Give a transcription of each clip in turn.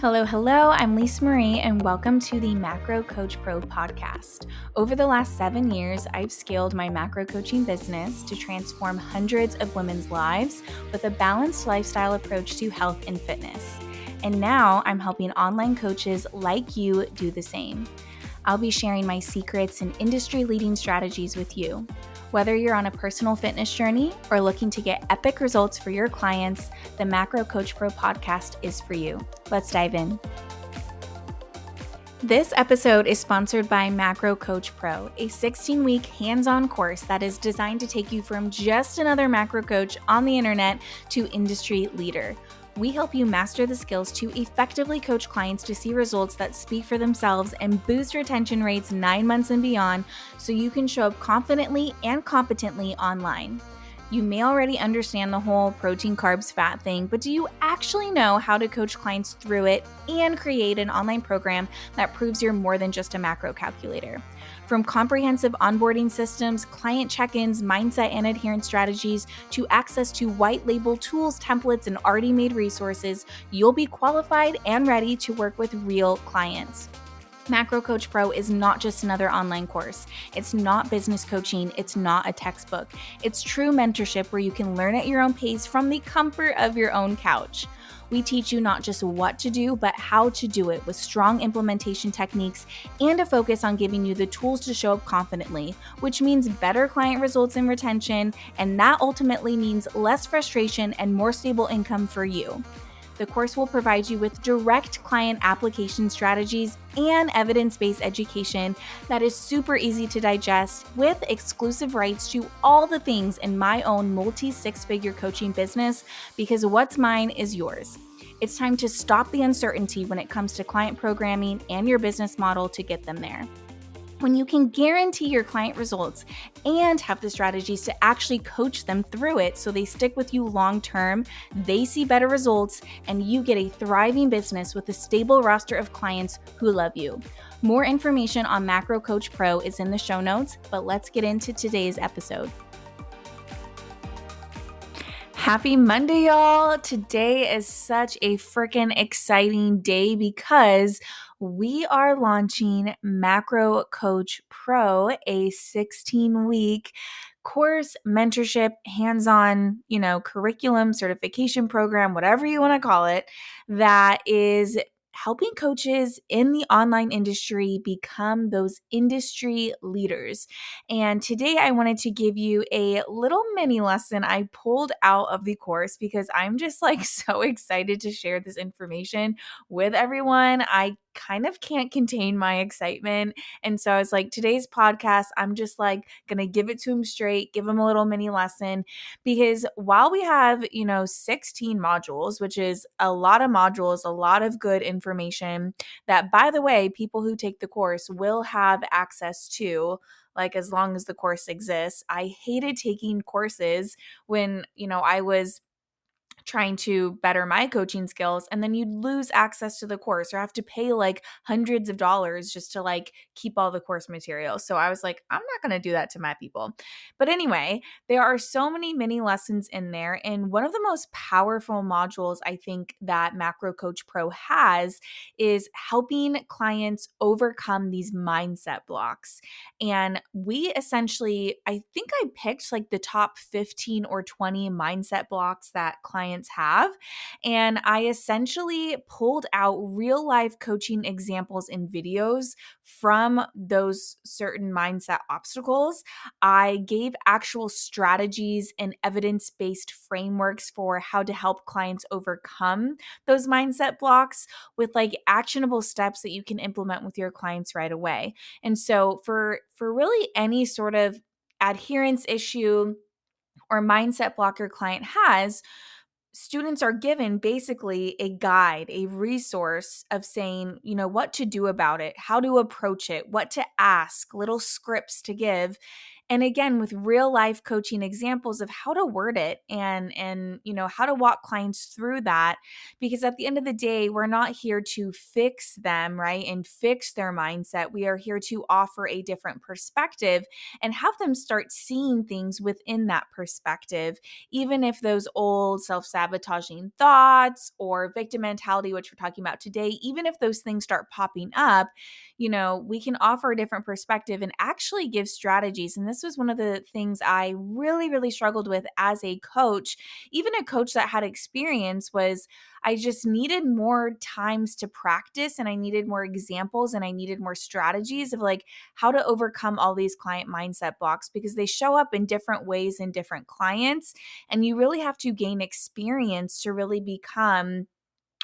Hello, hello. I'm Lisa Marie, and welcome to the Macro Coach Pro podcast. Over the last seven years, I've scaled my macro coaching business to transform hundreds of women's lives with a balanced lifestyle approach to health and fitness. And now I'm helping online coaches like you do the same. I'll be sharing my secrets and industry leading strategies with you. Whether you're on a personal fitness journey or looking to get epic results for your clients, the Macro Coach Pro podcast is for you. Let's dive in. This episode is sponsored by Macro Coach Pro, a 16 week hands on course that is designed to take you from just another macro coach on the internet to industry leader we help you master the skills to effectively coach clients to see results that speak for themselves and boost retention rates nine months and beyond so you can show up confidently and competently online. You may already understand the whole protein, carbs, fat thing, but do you actually know how to coach clients through it and create an online program that proves you're more than just a macro calculator? From comprehensive onboarding systems, client check ins, mindset and adherence strategies, to access to white label tools, templates, and already made resources, you'll be qualified and ready to work with real clients. Macro Coach Pro is not just another online course. It's not business coaching. It's not a textbook. It's true mentorship where you can learn at your own pace from the comfort of your own couch. We teach you not just what to do, but how to do it with strong implementation techniques and a focus on giving you the tools to show up confidently, which means better client results and retention, and that ultimately means less frustration and more stable income for you. The course will provide you with direct client application strategies and evidence based education that is super easy to digest with exclusive rights to all the things in my own multi six figure coaching business because what's mine is yours. It's time to stop the uncertainty when it comes to client programming and your business model to get them there when you can guarantee your client results and have the strategies to actually coach them through it so they stick with you long term, they see better results, and you get a thriving business with a stable roster of clients who love you. More information on Macro Coach Pro is in the show notes, but let's get into today's episode. Happy Monday, y'all. Today is such a freaking exciting day because we are launching Macro Coach Pro, a 16 week course, mentorship, hands on, you know, curriculum, certification program, whatever you want to call it, that is helping coaches in the online industry become those industry leaders. And today I wanted to give you a little mini lesson I pulled out of the course because I'm just like so excited to share this information with everyone. I kind of can't contain my excitement. And so I was like, today's podcast, I'm just like gonna give it to him straight, give him a little mini lesson. Because while we have, you know, 16 modules, which is a lot of modules, a lot of good information that, by the way, people who take the course will have access to like as long as the course exists. I hated taking courses when, you know, I was trying to better my coaching skills and then you'd lose access to the course or have to pay like hundreds of dollars just to like keep all the course material. So I was like, I'm not going to do that to my people. But anyway, there are so many mini lessons in there and one of the most powerful modules I think that Macro Coach Pro has is helping clients overcome these mindset blocks. And we essentially I think I picked like the top 15 or 20 mindset blocks that clients clients have. And I essentially pulled out real life coaching examples and videos from those certain mindset obstacles. I gave actual strategies and evidence based frameworks for how to help clients overcome those mindset blocks with like actionable steps that you can implement with your clients right away. And so for for really any sort of adherence issue or mindset block your client has, students are given basically a guide, a resource of saying, you know, what to do about it, how to approach it, what to ask, little scripts to give. And again with real life coaching examples of how to word it and and you know how to walk clients through that because at the end of the day we're not here to fix them right and fix their mindset. We are here to offer a different perspective and have them start seeing things within that perspective even if those old self-sabotaging thoughts or victim mentality which we're talking about today even if those things start popping up you know we can offer a different perspective and actually give strategies and this this was one of the things I really, really struggled with as a coach. Even a coach that had experience was I just needed more times to practice and I needed more examples and I needed more strategies of like how to overcome all these client mindset blocks because they show up in different ways in different clients. And you really have to gain experience to really become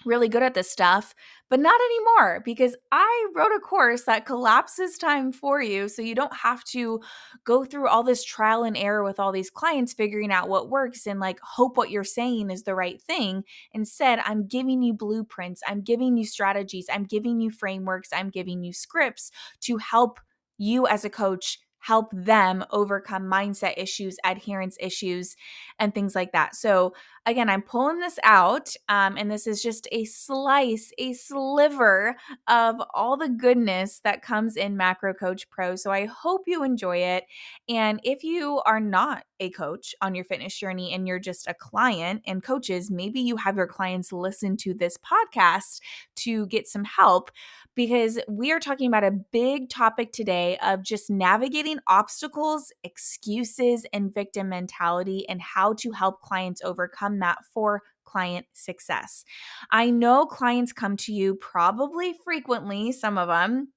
really good at this stuff, but not anymore because I wrote a course that collapses time for you so you don't have to go through all this trial and error with all these clients figuring out what works and like hope what you're saying is the right thing. Instead, I'm giving you blueprints, I'm giving you strategies, I'm giving you frameworks, I'm giving you scripts to help you as a coach help them overcome mindset issues, adherence issues, and things like that. So, again, I'm pulling this out, um, and this is just a slice, a sliver of all the goodness that comes in Macro Coach Pro. So, I hope you enjoy it. And if you are not a coach on your fitness journey and you're just a client and coaches, maybe you have your clients listen to this podcast to get some help because we are talking about a big topic today of just navigating obstacles, excuses, and victim mentality and how to help clients overcome that for client success. I know clients come to you probably frequently, some of them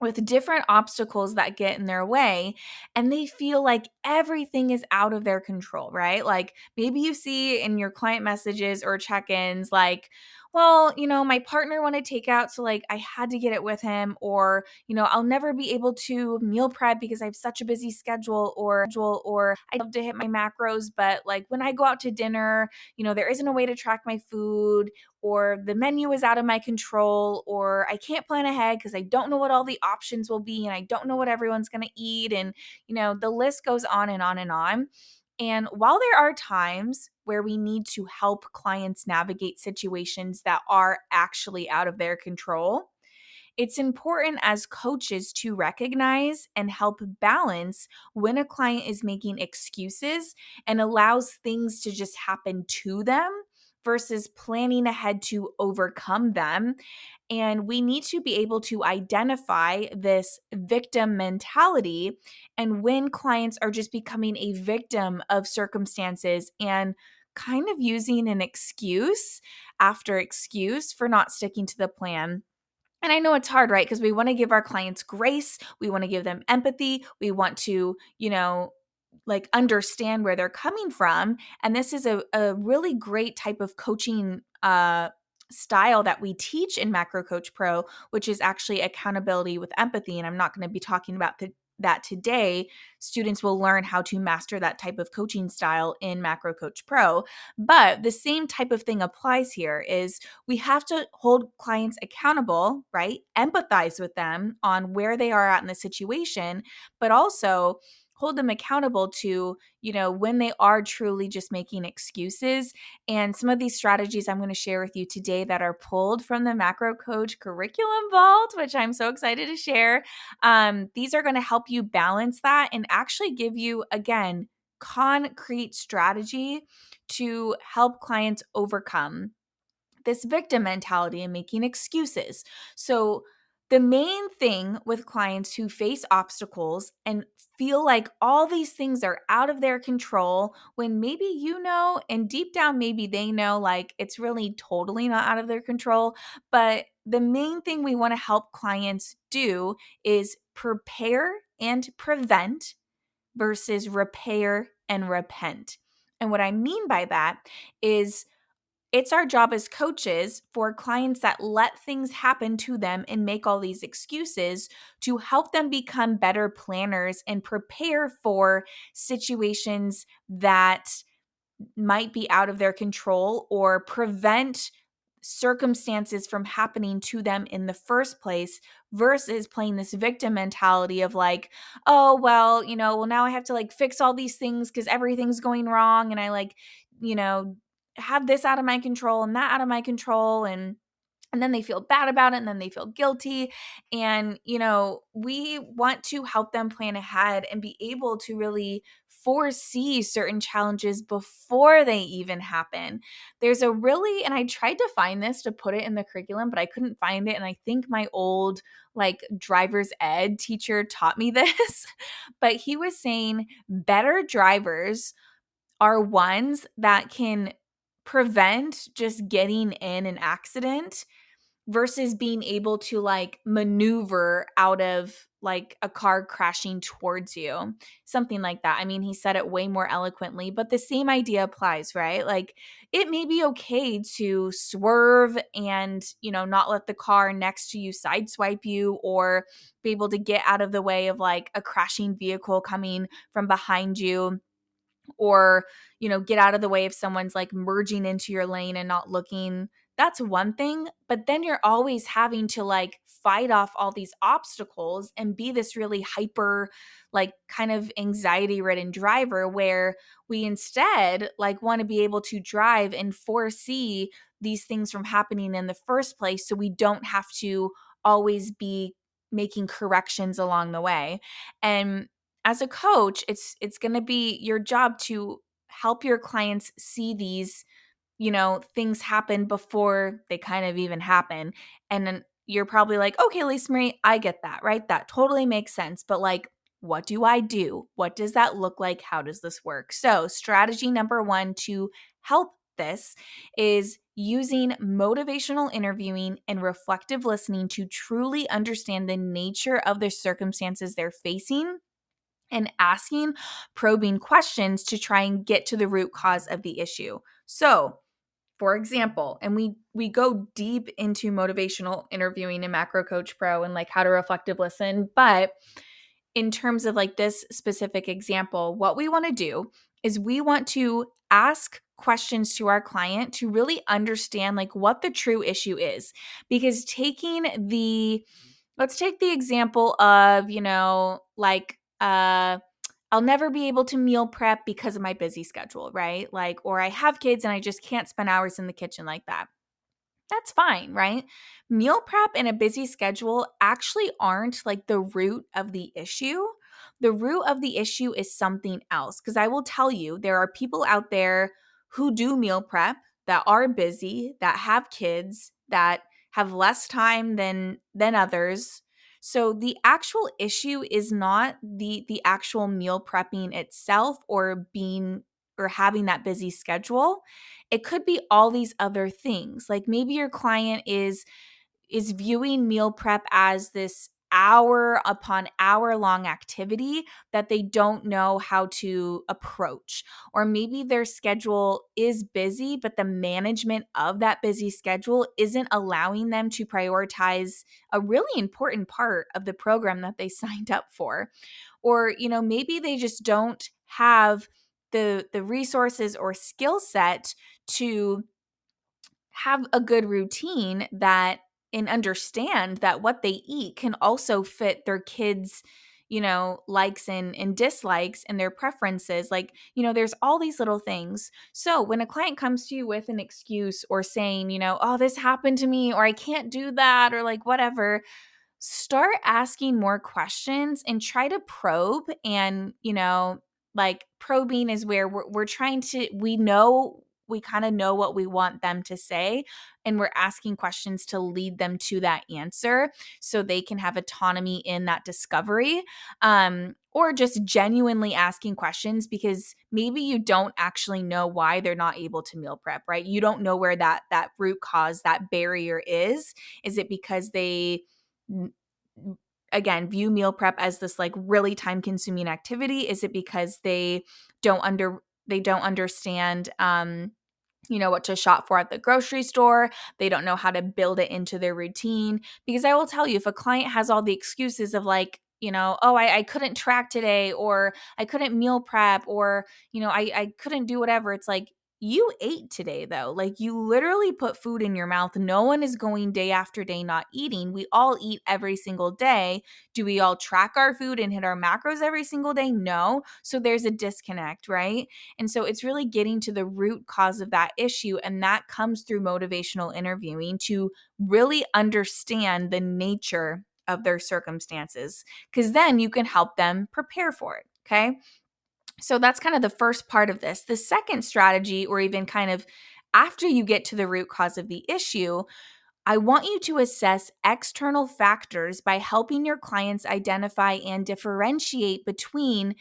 with different obstacles that get in their way and they feel like everything is out of their control, right? Like maybe you see in your client messages or check-ins like well, you know, my partner wanted takeout, so like I had to get it with him, or, you know, I'll never be able to meal prep because I have such a busy schedule, or, or I love to hit my macros, but like when I go out to dinner, you know, there isn't a way to track my food, or the menu is out of my control, or I can't plan ahead because I don't know what all the options will be, and I don't know what everyone's gonna eat, and, you know, the list goes on and on and on. And while there are times where we need to help clients navigate situations that are actually out of their control, it's important as coaches to recognize and help balance when a client is making excuses and allows things to just happen to them versus planning ahead to overcome them. And we need to be able to identify this victim mentality and when clients are just becoming a victim of circumstances and kind of using an excuse after excuse for not sticking to the plan. And I know it's hard, right? Because we want to give our clients grace, we want to give them empathy, we want to, you know, like understand where they're coming from and this is a, a really great type of coaching uh style that we teach in macro coach pro which is actually accountability with empathy and i'm not going to be talking about the, that today students will learn how to master that type of coaching style in macro coach pro but the same type of thing applies here is we have to hold clients accountable right empathize with them on where they are at in the situation but also hold them accountable to, you know, when they are truly just making excuses. And some of these strategies I'm going to share with you today that are pulled from the Macro Coach Curriculum Vault, which I'm so excited to share. Um, these are going to help you balance that and actually give you, again, concrete strategy to help clients overcome this victim mentality and making excuses. So, the main thing with clients who face obstacles and feel like all these things are out of their control when maybe you know, and deep down, maybe they know like it's really totally not out of their control. But the main thing we want to help clients do is prepare and prevent versus repair and repent. And what I mean by that is it's our job as coaches for clients that let things happen to them and make all these excuses to help them become better planners and prepare for situations that might be out of their control or prevent circumstances from happening to them in the first place versus playing this victim mentality of like, oh, well, you know, well, now I have to like fix all these things because everything's going wrong. And I like, you know, have this out of my control and that out of my control. And and then they feel bad about it and then they feel guilty and you know we want to help them plan ahead and be able to really foresee certain challenges before they even happen there's a really and i tried to find this to put it in the curriculum but i couldn't find it and i think my old like driver's ed teacher taught me this but he was saying better drivers are ones that can prevent just getting in an accident versus being able to like maneuver out of like a car crashing towards you something like that. I mean he said it way more eloquently but the same idea applies right? Like it may be okay to swerve and you know not let the car next to you sideswipe you or be able to get out of the way of like a crashing vehicle coming from behind you or you know get out of the way if someone's like merging into your lane and not looking that's one thing but then you're always having to like fight off all these obstacles and be this really hyper like kind of anxiety ridden driver where we instead like want to be able to drive and foresee these things from happening in the first place so we don't have to always be making corrections along the way. And as a coach it's it's going to be your job to help your clients see these you know, things happen before they kind of even happen. And then you're probably like, okay, Lisa Marie, I get that, right? That totally makes sense. But like, what do I do? What does that look like? How does this work? So, strategy number one to help this is using motivational interviewing and reflective listening to truly understand the nature of the circumstances they're facing and asking probing questions to try and get to the root cause of the issue. So, for example and we we go deep into motivational interviewing in macro coach pro and like how to reflective listen but in terms of like this specific example what we want to do is we want to ask questions to our client to really understand like what the true issue is because taking the let's take the example of you know like uh I'll never be able to meal prep because of my busy schedule, right? Like, or I have kids and I just can't spend hours in the kitchen like that. That's fine, right? Meal prep and a busy schedule actually aren't like the root of the issue. The root of the issue is something else. Because I will tell you, there are people out there who do meal prep that are busy, that have kids, that have less time than than others so the actual issue is not the the actual meal prepping itself or being or having that busy schedule. It could be all these other things. Like maybe your client is is viewing meal prep as this hour upon hour long activity that they don't know how to approach. Or maybe their schedule is busy, but the management of that busy schedule isn't allowing them to prioritize a really important part of the program that they signed up for. Or, you know, maybe they just don't have the the resources or skill set to have a good routine that and understand that what they eat can also fit their kids you know likes and, and dislikes and their preferences like you know there's all these little things. So when a client comes to you with an excuse or saying you know oh this happened to me or i can't do that or like whatever start asking more questions and try to probe and you know like probing is where we're, we're trying to we know we kind of know what we want them to say and we're asking questions to lead them to that answer so they can have autonomy in that discovery um, or just genuinely asking questions because maybe you don't actually know why they're not able to meal prep right? You don't know where that that root cause that barrier is. Is it because they again view meal prep as this like really time consuming activity? Is it because they don't under they don't understand um you know what to shop for at the grocery store. They don't know how to build it into their routine. Because i will tell you if a client has all the excuses of like you know oh i, I couldn't track today or i couldn't meal prep or you know I, I couldn't do whatever it's like you ate today though. Like you literally put food in your mouth. No one is going day after day not eating. We all eat every single day. Do we all track our food and hit our macros every single day? No. So there's a disconnect, right? And so it's really getting to the root cause of that issue. And that comes through motivational interviewing to really understand the nature of their circumstances, because then you can help them prepare for it. Okay. So that's kind of the first part of this. The second strategy, or even kind of after you get to the root cause of the issue, I want you to assess external factors by helping your clients identify and differentiate between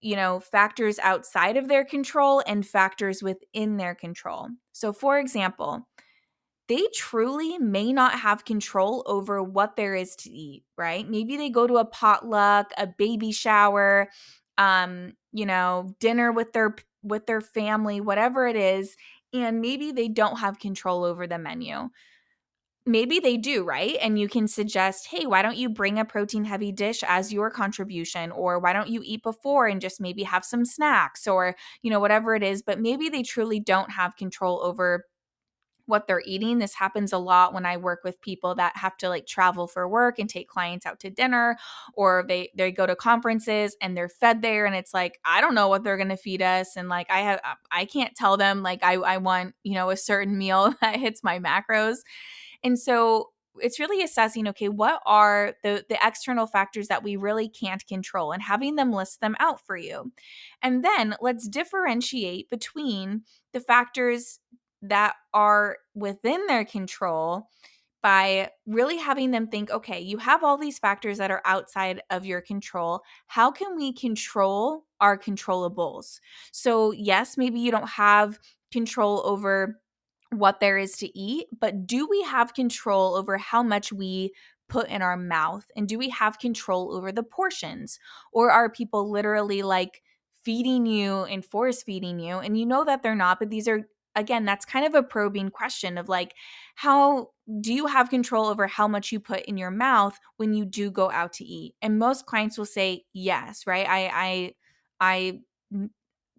you know, factors outside of their control and factors within their control. So for example, they truly may not have control over what there is to eat, right? Maybe they go to a potluck, a baby shower, um, you know, dinner with their with their family, whatever it is, and maybe they don't have control over the menu. Maybe they do, right? And you can suggest, hey, why don't you bring a protein heavy dish as your contribution? Or why don't you eat before and just maybe have some snacks or, you know, whatever it is. But maybe they truly don't have control over what they're eating. This happens a lot when I work with people that have to like travel for work and take clients out to dinner or they they go to conferences and they're fed there and it's like I don't know what they're going to feed us and like I have I can't tell them like I I want, you know, a certain meal that hits my macros. And so it's really assessing okay what are the the external factors that we really can't control and having them list them out for you and then let's differentiate between the factors that are within their control by really having them think okay, you have all these factors that are outside of your control. How can we control our controllables? So, yes, maybe you don't have control over what there is to eat, but do we have control over how much we put in our mouth? And do we have control over the portions? Or are people literally like feeding you and force feeding you? And you know that they're not, but these are again, that's kind of a probing question of like, how do you have control over how much you put in your mouth when you do go out to eat? And most clients will say yes, right? I, I, I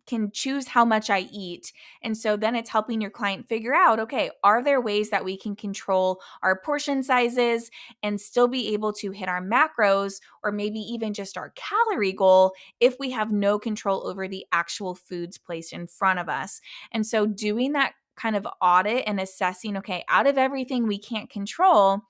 can choose how much I eat. And so then it's helping your client figure out okay, are there ways that we can control our portion sizes and still be able to hit our macros or maybe even just our calorie goal if we have no control over the actual foods placed in front of us? And so doing that kind of audit and assessing okay, out of everything we can't control,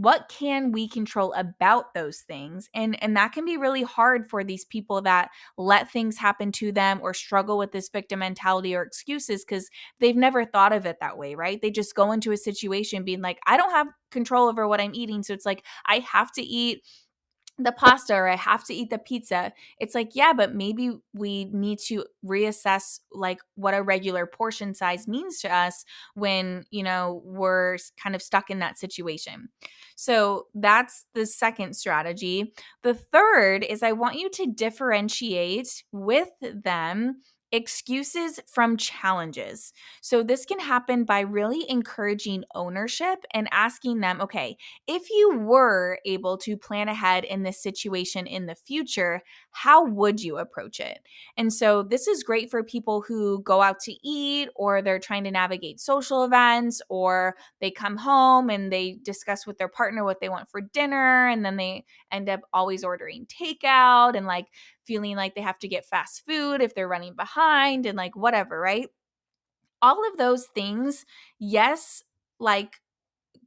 what can we control about those things? And and that can be really hard for these people that let things happen to them or struggle with this victim mentality or excuses cuz they've never thought of it that way right? They just go into a situation being like I don't have control over what I'm eating. So it's like I have to eat the pasta or I have to eat the pizza. It's like, yeah, but maybe we need to reassess like what a regular portion size means to us when, you know, we're kind of stuck in that situation. So that's the second strategy. The third is I want you to differentiate with them Excuses from challenges. So, this can happen by really encouraging ownership and asking them, okay, if you were able to plan ahead in this situation in the future, how would you approach it? And so, this is great for people who go out to eat or they're trying to navigate social events or they come home and they discuss with their partner what they want for dinner and then they end up always ordering takeout and like feeling like they have to get fast food if they're running behind and like whatever, right? All of those things, yes, like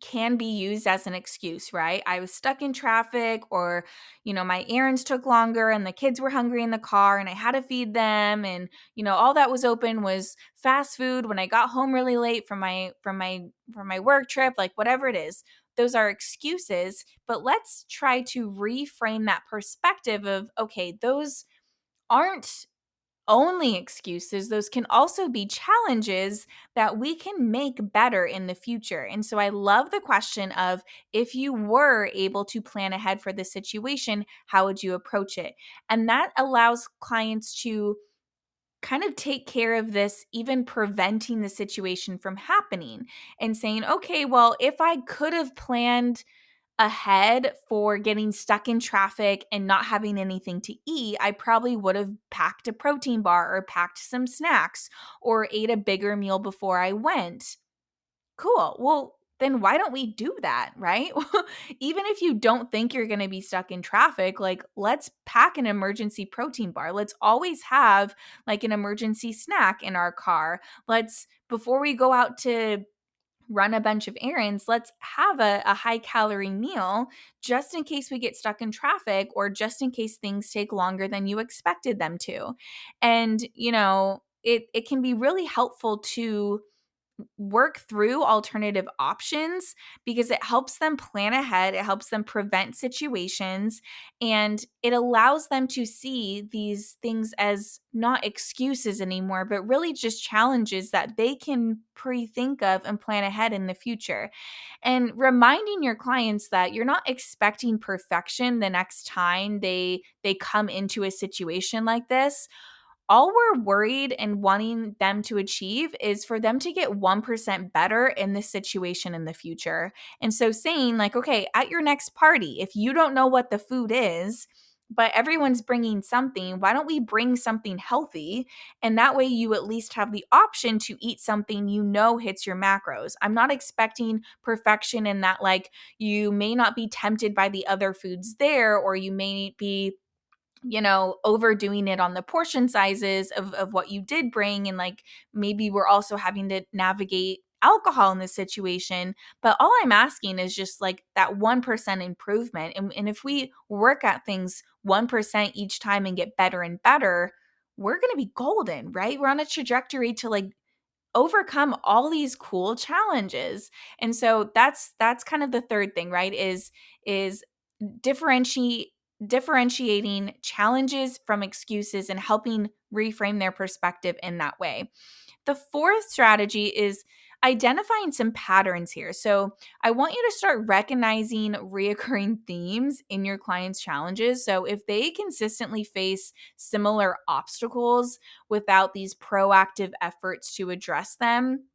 can be used as an excuse, right? I was stuck in traffic or, you know, my errands took longer and the kids were hungry in the car and I had to feed them and, you know, all that was open was fast food when I got home really late from my from my from my work trip, like whatever it is those are excuses, but let's try to reframe that perspective of okay, those aren't only excuses, those can also be challenges that we can make better in the future. And so I love the question of if you were able to plan ahead for the situation, how would you approach it? And that allows clients to kind of take care of this, even preventing the situation from happening and saying, okay, well, if I could have planned ahead for getting stuck in traffic and not having anything to eat, I probably would have packed a protein bar or packed some snacks or ate a bigger meal before I went. Cool. Well, then why don't we do that, right? Even if you don't think you're going to be stuck in traffic, like let's pack an emergency protein bar. Let's always have like an emergency snack in our car. Let's, before we go out to run a bunch of errands, let's have a, a, high calorie meal just in case we get stuck in traffic or just in case things take longer than you expected them to. And, you know, it, it can be really helpful to work through alternative options because it helps them plan ahead, it helps them prevent situations, and it allows them to see these things as not excuses anymore, but really just challenges that they can pre think of and plan ahead in the future. And reminding your clients that you're not expecting perfection the next time they they come into a situation like this all we're worried and wanting them to achieve is for them to get 1% better in this situation in the future. And so saying, like, okay, at your next party, if you don't know what the food is, but everyone's bringing something, why don't we bring something healthy? And that way you at least have the option to eat something you know hits your macros. I'm not expecting perfection in that, like, you may not be tempted by the other foods there, or you may be you know, overdoing it on the portion sizes of, of what you did bring. And like maybe we're also having to navigate alcohol in this situation. But all I'm asking is just like that 1% improvement. And, and if we work at things 1% each time and get better and better, we're going to be golden, right? We're on a trajectory to like overcome all these cool challenges. And so that's that's kind of the third thing, right? Is is differentiate differentiating challenges from excuses and helping reframe their perspective in that way. The fourth strategy is identifying some patterns here. So, I want you to start recognizing reoccurring themes in your clients' challenges. So, if they consistently face similar obstacles without these proactive efforts to address them,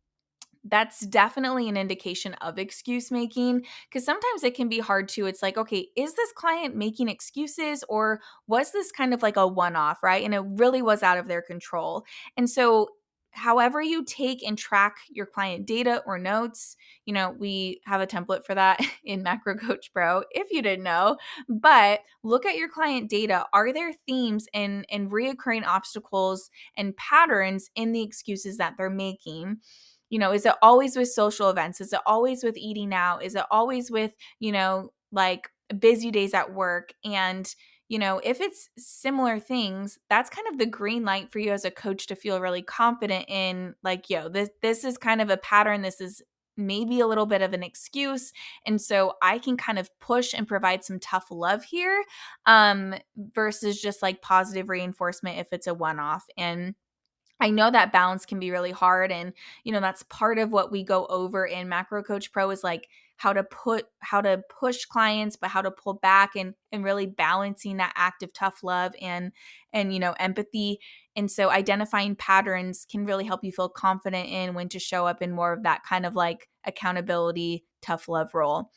that's definitely an indication of excuse making because sometimes it can be hard to it's like okay is this client making excuses or was this kind of like a one off right and it really was out of their control and so however you take and track your client data or notes you know we have a template for that in macro coach pro if you didn't know but look at your client data are there themes and and reoccurring obstacles and patterns in the excuses that they're making you know is it always with social events? Is it always with eating out? Is it always with you know like busy days at work? And you know if it's similar things that's kind of the green light for you as a coach to feel really confident in like yo this this is kind of a pattern. This is maybe a little bit of an excuse. And so i can kind of push and provide some tough love here um versus just like positive reinforcement if it's a one off and I know that balance can be really hard. And, you know, that's part of what we go over in Macro Coach Pro is like how to put, how to push clients, but how to pull back and, and really balancing that act of tough love and, and, you know, empathy. And so identifying patterns can really help you feel confident in when to show up in more of that kind of like accountability, tough love role.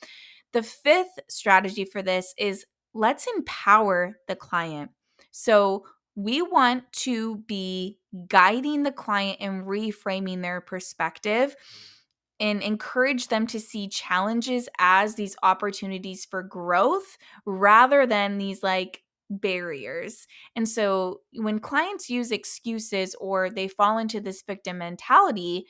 The fifth strategy for this is let's empower the client. So, we want to be guiding the client and reframing their perspective and encourage them to see challenges as these opportunities for growth rather than these like barriers. And so when clients use excuses or they fall into this victim mentality,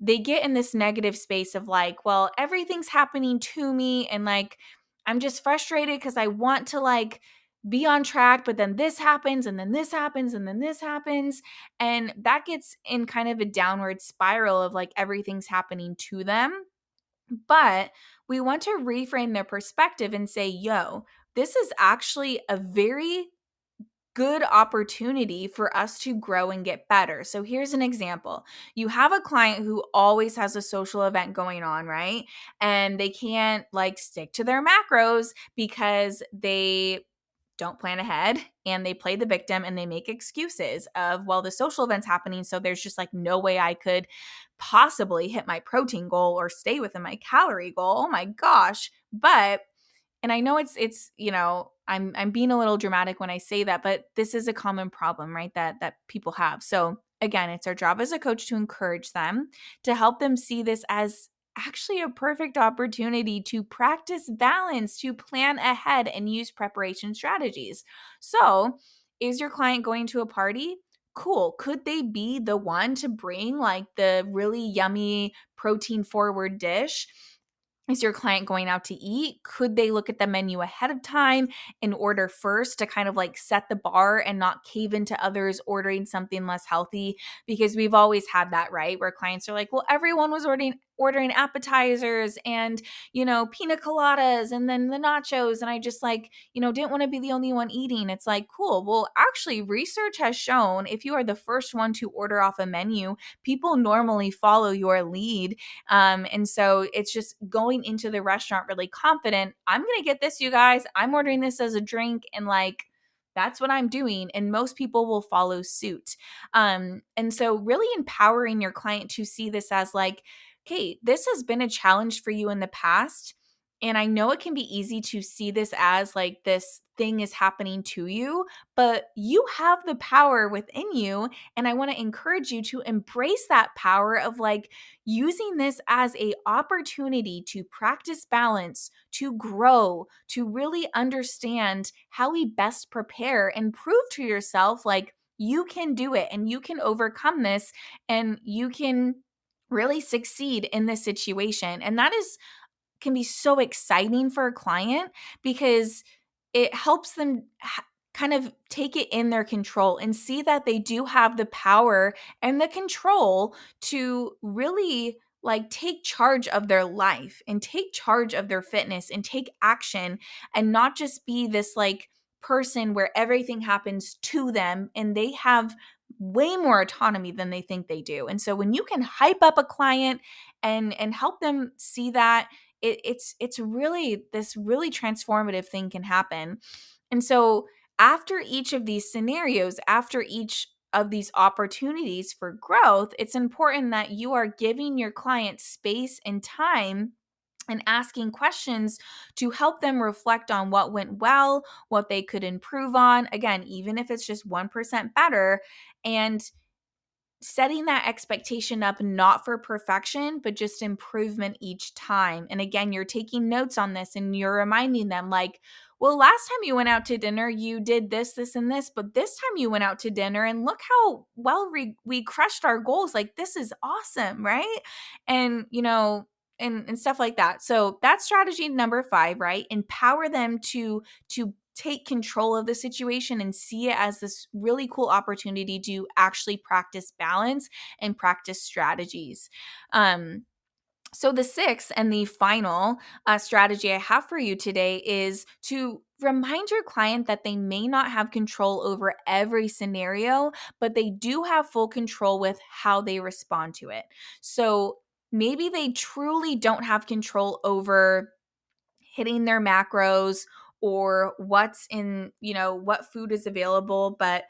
they get in this negative space of like, well, everything's happening to me and like I'm just frustrated because I want to like be on track, but then this happens, and then this happens, and then this happens. And that gets in kind of a downward spiral of like everything's happening to them. But we want to reframe their perspective and say, yo, this is actually a very good opportunity for us to grow and get better. So here's an example. You have a client who always has a social event going on, right? And they can't like stick to their macros because they don't plan ahead and they play the victim and they make excuses of well the social event's happening so there's just like no way i could possibly hit my protein goal or stay within my calorie goal oh my gosh but and I know it's it's, you know, I'm I'm being a little dramatic when I say that, but this is a common problem, right? That that people have. So again, it's our job as a coach to encourage them, to help them see this as actually a perfect opportunity to practice balance, to plan ahead and use preparation strategies. So, is your client going to a party? Cool. Could they be the one to bring like the really yummy protein forward dish? is your client going out to eat? Could they look at the menu ahead of time and order first to kind of like set the bar and not cave into others ordering something less healthy? Because we've always had that, right? Where clients are like, well, everyone was ordering ordering appetizers and you know pina coladas and then the nachos and i just like you know didn't want to be the only one eating it's like cool well actually research has shown if you are the first one to order off a menu people normally follow your lead um, and so it's just going into the restaurant really confident i'm gonna get this you guys i'm ordering this as a drink and like that's what I'm doing. And most people will follow suit. Um, and so, really empowering your client to see this as like, okay, this has been a challenge for you in the past. And I know it can be easy to see this as like this thing is happening to you, but you have the power within you. And I want to encourage you to embrace that power of like using this as a opportunity to practice balance, to grow, to really understand how we best prepare and prove to yourself like you can do it and you can overcome this and you can really succeed in this situation. And that is can be so exciting for a client because it helps them ha- kind of take it in their control and see that they do have the power and the control to really like take charge of their life and take charge of their fitness and take action and not just be this like person where everything happens to them and they have way more autonomy than they think they do. And so when you can hype up a client and and help them see that it, it's it's really this really transformative thing can happen. And so after each of these scenarios, after each of these opportunities for growth, it's important that you are giving your client space and time and asking questions to help them reflect on what went well, what they could improve on. Again, even if it's just 1% better. And setting that expectation up not for perfection, but just improvement each time. And again, you're taking notes on this and you're reminding them, like, well, last time you went out to dinner, you did this, this, and this, but this time you went out to dinner and look how well we, we crushed our goals. Like, this is awesome, right? And, you know, and, and stuff like that. So that's strategy number five, right? Empower them to to take control of the situation and see it as this really cool opportunity to actually practice balance and practice strategies. Um, so, the sixth and the final uh, strategy I have for you today is to remind your client that they may not have control over every scenario, but they do have full control with how they respond to it. So, maybe they truly don't have control over hitting their macros or what's in, you know, what food is available, but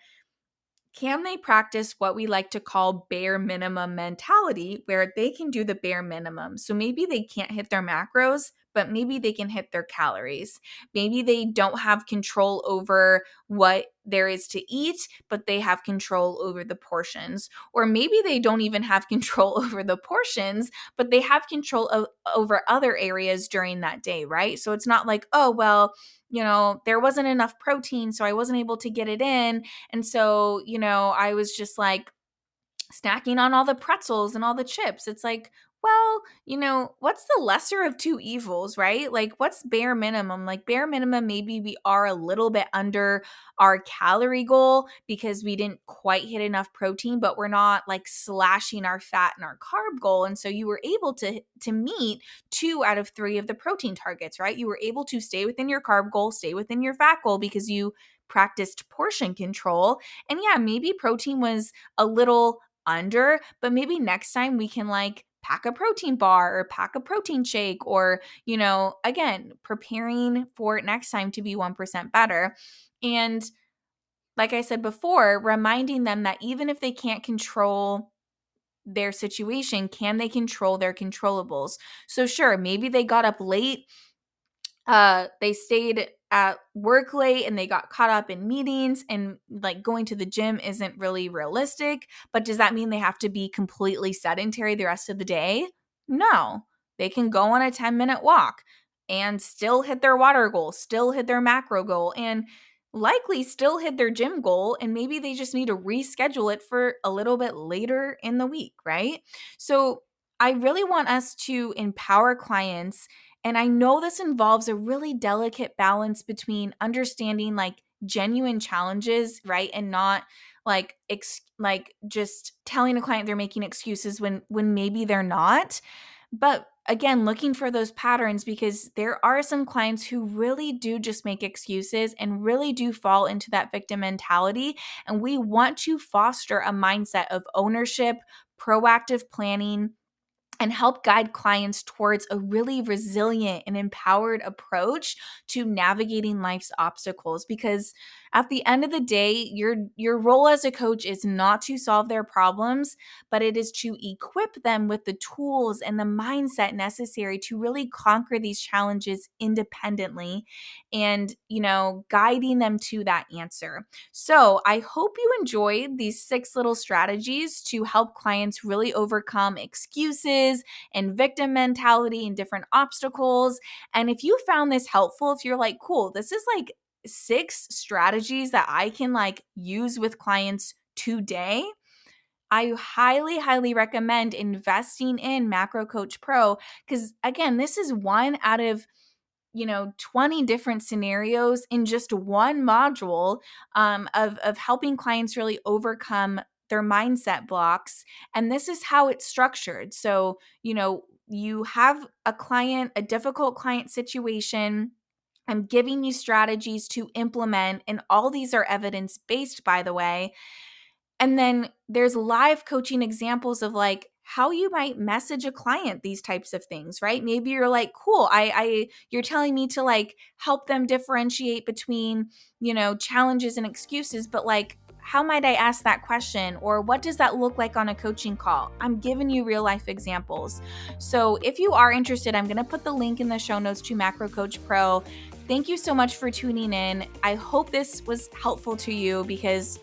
can they practice what we like to call bare minimum mentality where they can do the bare minimum? So maybe they can't hit their macros, but maybe they can hit their calories. Maybe they don't have control over what there is to eat, but they have control over the portions. Or maybe they don't even have control over the portions, but they have control over other areas during that day, right? So it's not like, oh, well, you know, there wasn't enough protein, so I wasn't able to get it in. And so, you know, I was just like, snacking on all the pretzels and all the chips. It's like, well, you know, what's the lesser of two evils, right? Like, what's bare minimum? Like, bare minimum, maybe we are a little bit under our calorie goal because we didn't quite hit enough protein, but we're not like slashing our fat and our carb goal. And so you were able to to meet two out of three of the protein targets, right? You were able to stay within your carb goal, stay within your fat goal because you practiced portion control. And yeah, maybe protein was a little under, but maybe next time we can like pack a protein bar or pack a protein shake or, you know, again, preparing for next time to be 1% better. And like I said before, reminding them that even if they can't control their situation, can they control their controllables? So, sure, maybe they got up late uh, they stayed at work late and they got caught up in meetings and like going to the gym isn't really realistic. But does that mean they have to be completely sedentary the rest of the day? No, they can go on a 10 minute walk and still hit their water goal, still hit their macro goal, and likely still hit their gym goal. And maybe they just need to reschedule it for a little bit later in the week, right? So I really want us to empower clients and I know this involves a really delicate balance between understanding like genuine challenges, right? And not like ex- like just telling a client they're making excuses when when maybe they're not. But again, looking for those patterns because there are some clients who really do just make excuses and really do fall into that victim mentality. And we want to foster a mindset of ownership, proactive planning, and help guide clients towards a really resilient and empowered approach to navigating life's obstacles because at the end of the day your your role as a coach is not to solve their problems but it is to equip them with the tools and the mindset necessary to really conquer these challenges independently and you know guiding them to that answer. So i hope you enjoyed these six little strategies to help clients really overcome excuses and victim mentality and different obstacles. And if you found this helpful if you're like cool this is like six strategies that I can like use with clients today, I highly, highly recommend investing in Macro Coach Pro because, again, this is one out of you know 20 different scenarios in just one module um, of, of helping clients really overcome their mindset blocks and this is how it's structured. So you know you have a client a difficult client situation I'm giving you strategies to implement, and all these are evidence based, by the way. And then there's live coaching examples of like how you might message a client these types of things, right? Maybe you're like, cool, I, I, you're telling me to like help them differentiate between, you know, challenges and excuses, but like, how might I ask that question? Or what does that look like on a coaching call? I'm giving you real life examples. So if you are interested, I'm going to put the link in the show notes to Macro Coach Pro. Thank you so much for tuning in. I hope this was helpful to you because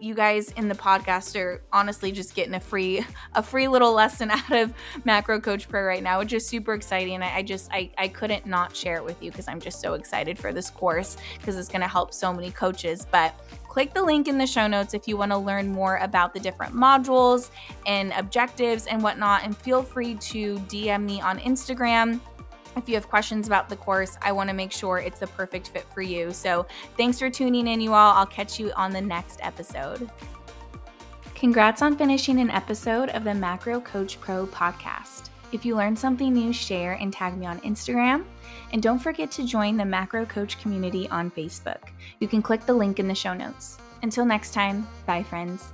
you guys in the podcast are honestly just getting a free a free little lesson out of macro coach pro right now which is super exciting. I, I just I, I couldn't not share it with you because i'm just so excited for this course because it's going to help so many coaches. But click the link in the show notes if you want to learn more about the different modules and objectives and whatnot and feel free to dm me on instagram if you have questions about the course, I want to make sure it's the perfect fit for you. So, thanks for tuning in, you all. I'll catch you on the next episode. Congrats on finishing an episode of the Macro Coach Pro podcast. If you learned something new, share and tag me on Instagram. And don't forget to join the Macro Coach community on Facebook. You can click the link in the show notes. Until next time, bye, friends.